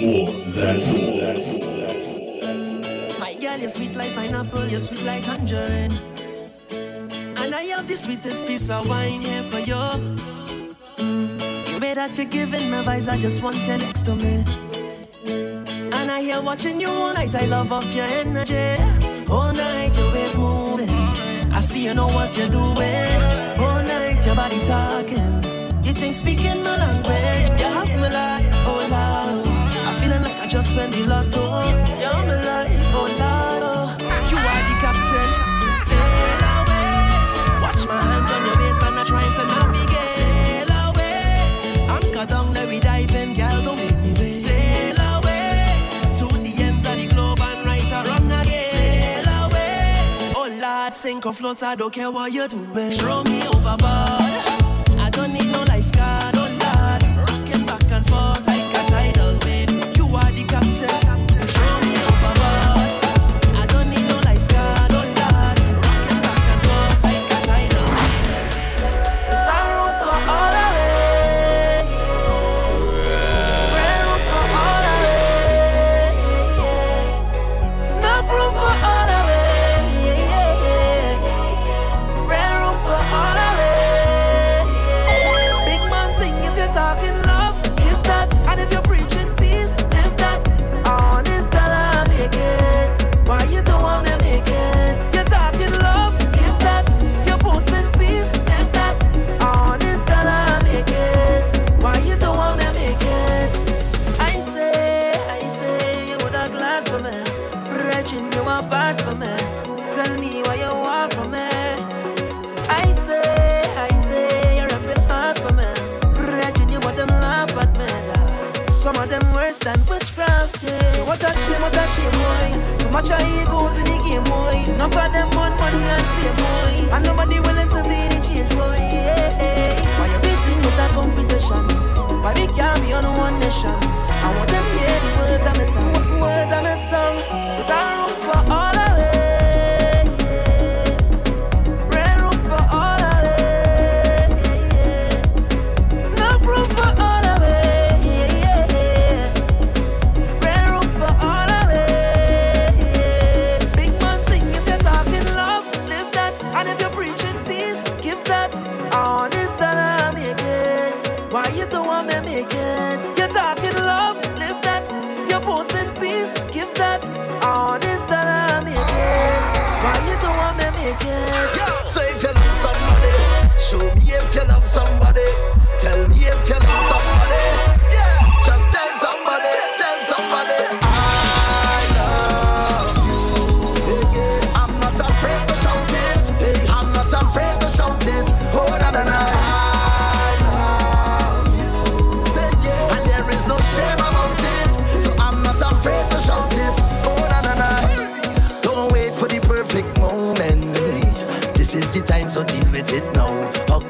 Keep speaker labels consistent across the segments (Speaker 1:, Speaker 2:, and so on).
Speaker 1: more than four.
Speaker 2: My girl, you're sweet like pineapple, you're sweet like tangerine. And I have the sweetest piece of wine here for you. Mm. The way that you're giving me vibes, I just want you next to me. And I hear watching you all night, I love off your energy. All night, your waist moving. I see you know what you're doing. All night, your body talking. You think speaking my language, you have me like, oh, like just spend oh. the lotto. You're my life, oh Lord. Oh. You are the captain, sail away. Watch my hands on your waist I'm not trying to navigate. Sail away, anchor down, let me dive in, girl, don't make me wait. Sail away, to the ends of the globe and right or wrong again. Sail away, oh Lord, sink or float, I don't care what you're doing. Throw me overboard.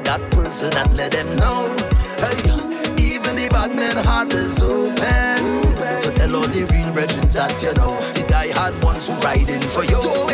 Speaker 2: that
Speaker 3: person and let them know. Hey, even the bad men heart is open. So tell all the real brethren that you know. The die hard ones who riding for you.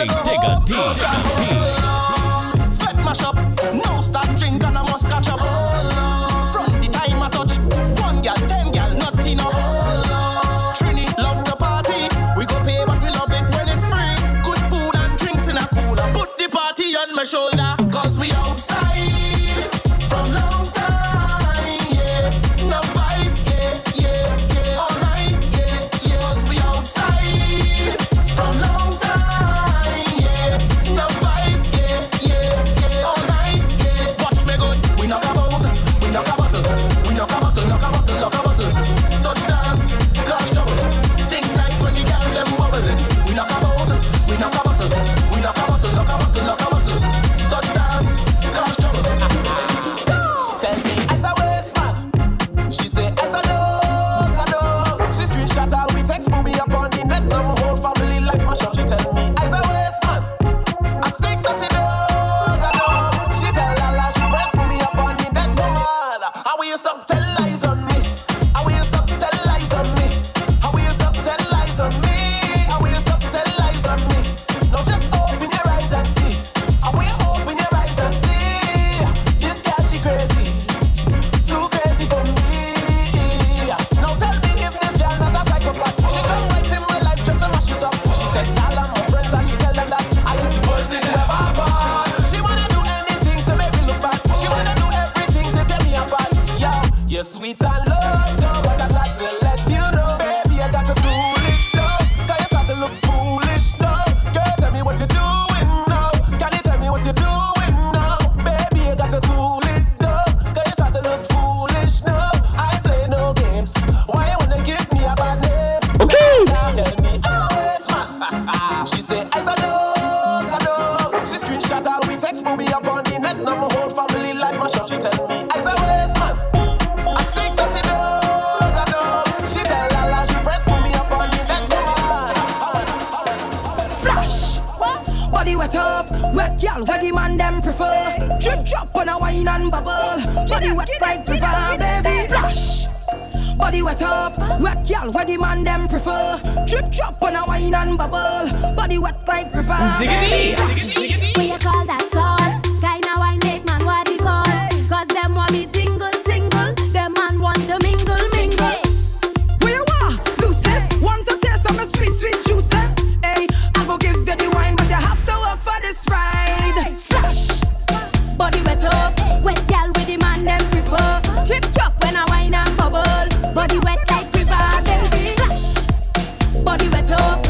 Speaker 4: DJ
Speaker 3: to
Speaker 5: go
Speaker 6: Body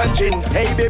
Speaker 6: and gin. Hey,
Speaker 7: baby.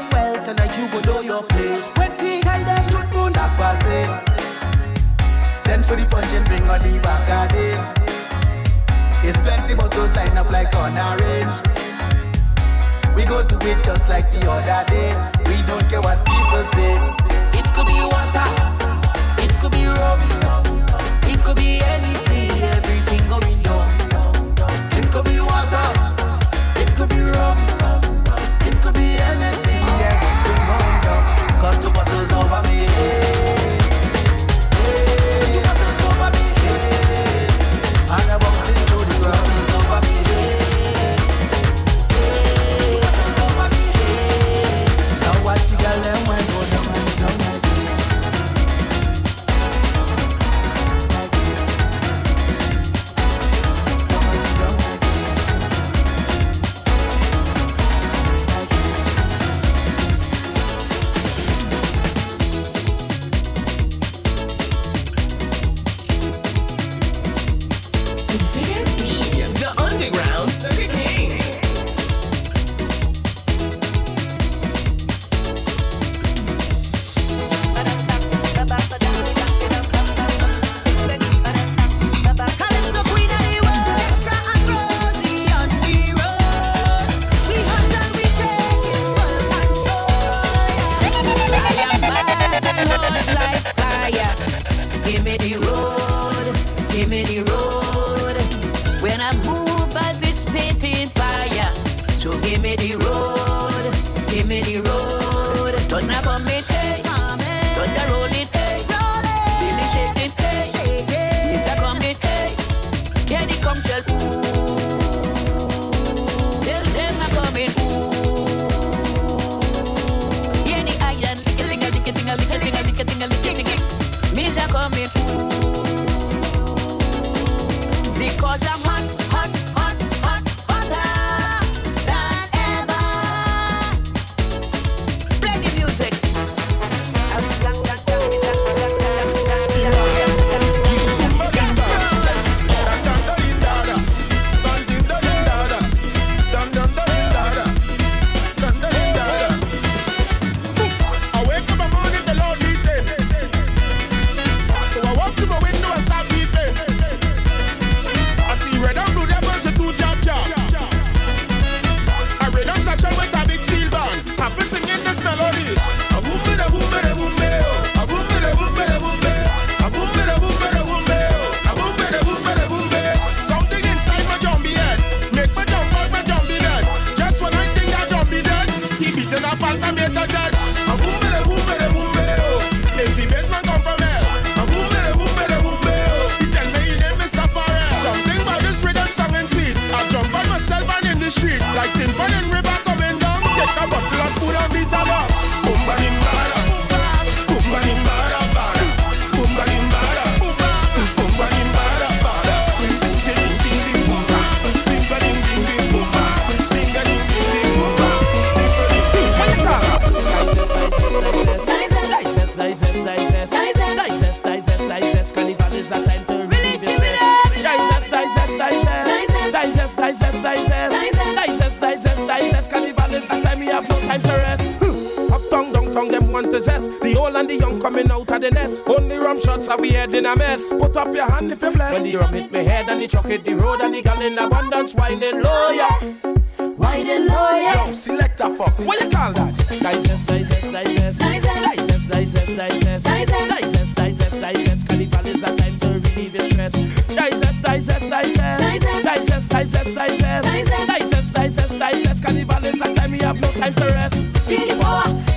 Speaker 2: them well, tell you go do your place. When thing I them good moon that pass it. Send for the punch and bring all the back of it. It's plenty bottles line up like on orange. We go do it just like the other day. We don't care what people say. It could be water, it could be rum, it could be any. but never made The
Speaker 8: zest, The old and the young coming out of the nest. Only rum shots are we head in a mess. Put up your hand if you're blessed. When the rum hit me head and the chuck hit the road and the gal in abundance winding low, yeah. Winding low, yeah. Yo, selector fox. What you call that? Dices, dices, dices. Dices, dices, dices. Dices, dices, dices. Carnival is a time to relieve your stress. dices, dices, dices, dices, dices, dices, dices, dices, dices, Carnival is a time you have no time to rest.
Speaker 9: Feel the power.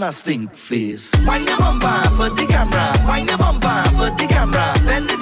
Speaker 3: man
Speaker 5: a stink face. Wind your bumper for the camera, wind your bumper for the camera. Bend it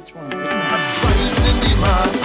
Speaker 10: Which one?
Speaker 11: Which
Speaker 5: one?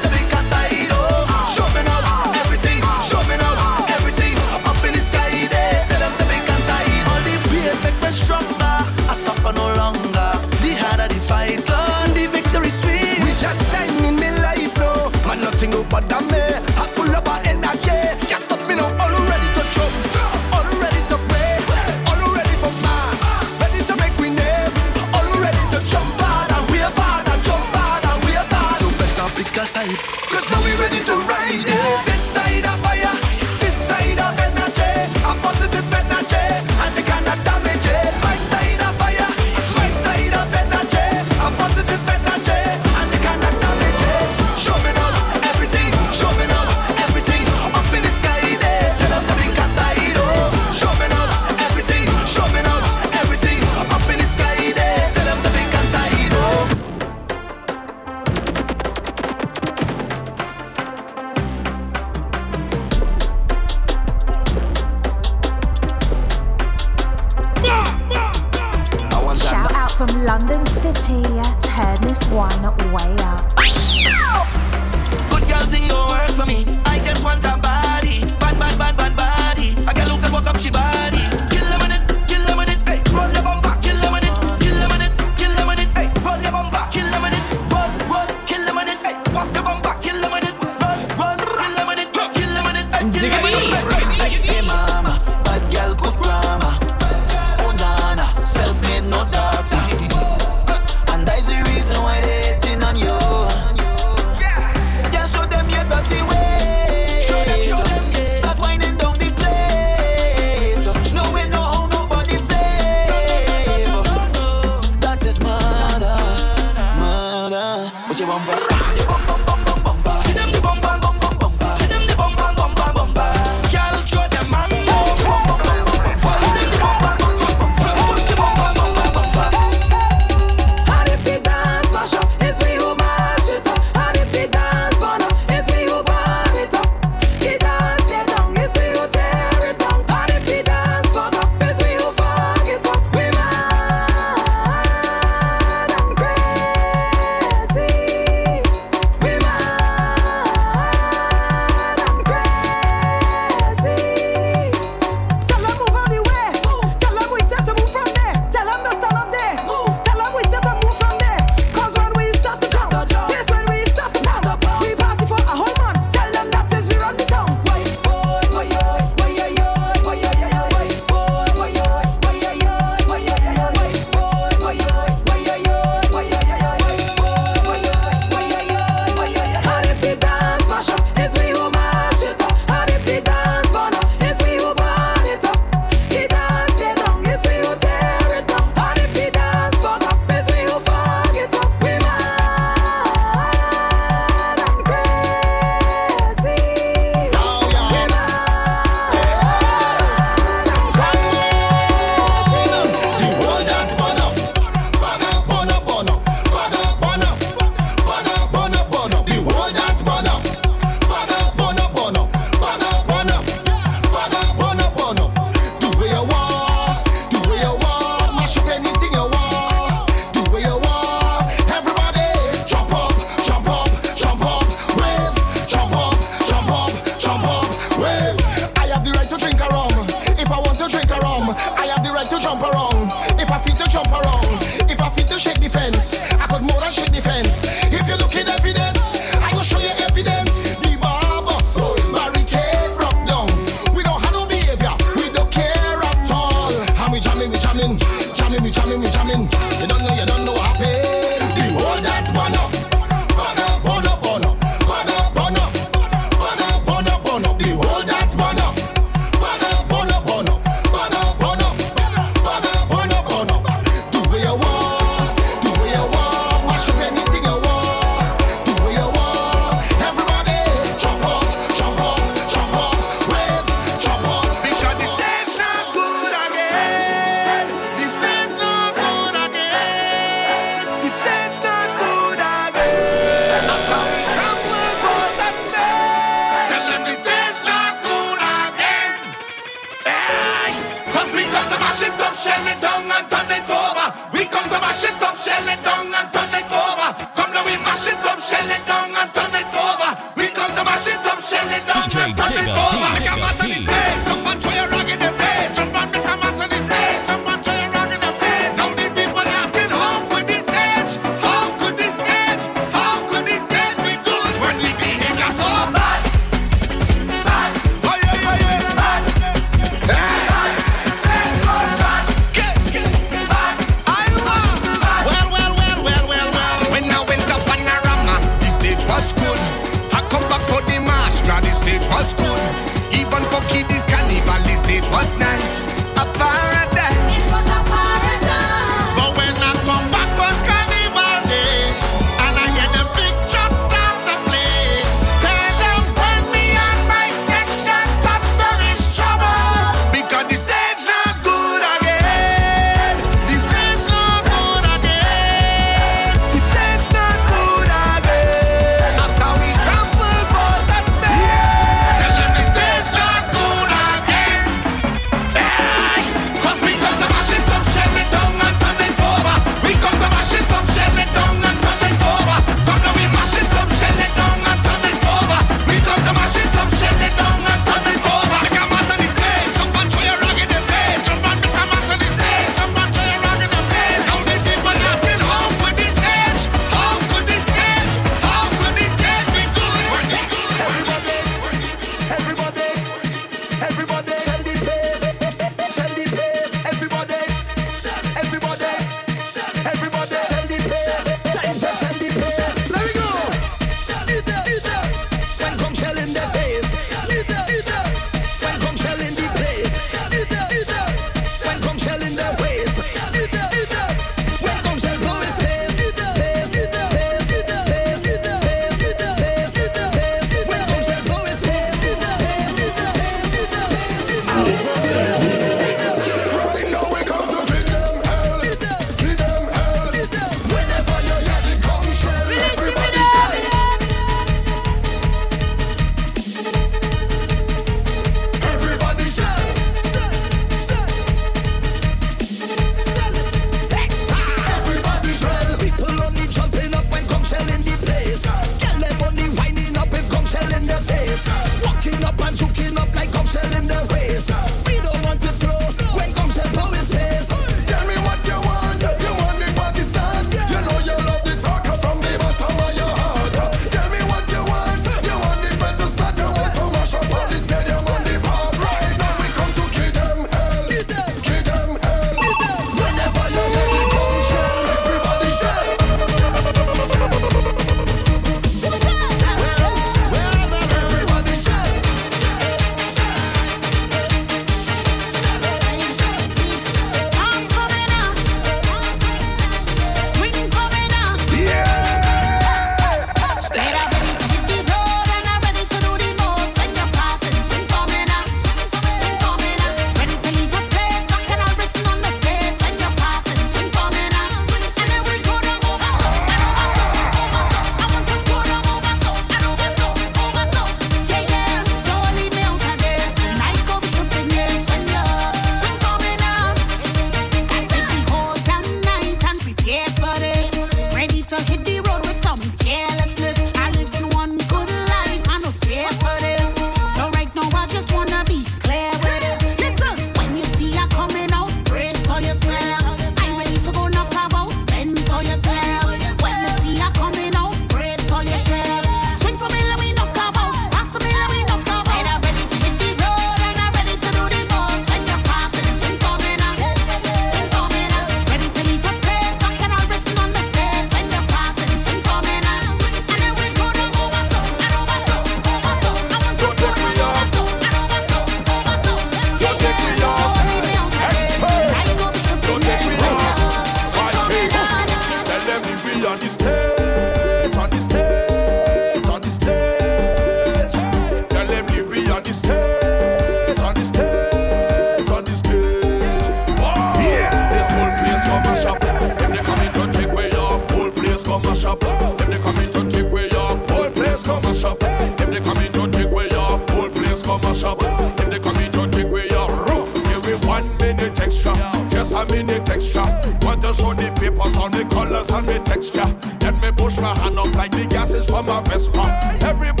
Speaker 5: If
Speaker 12: they come in judge me where you room, give me one minute extra, just a minute extra. Want to show the papers on the colors and the texture. Let me push my hand up like the gases from a Vespa. Everybody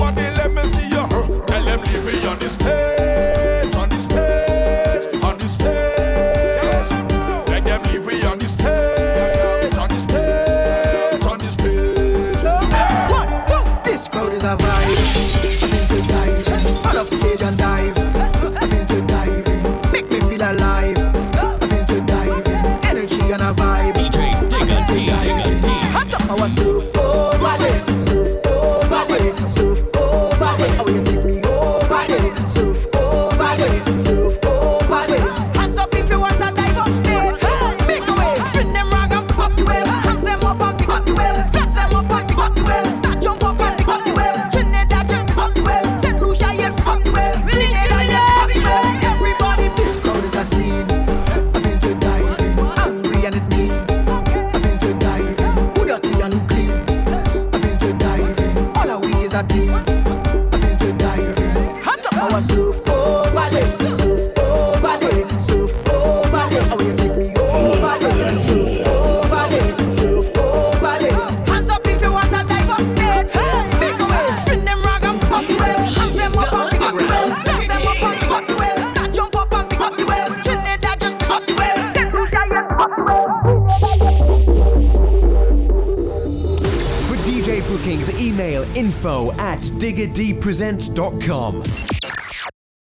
Speaker 13: presents.com.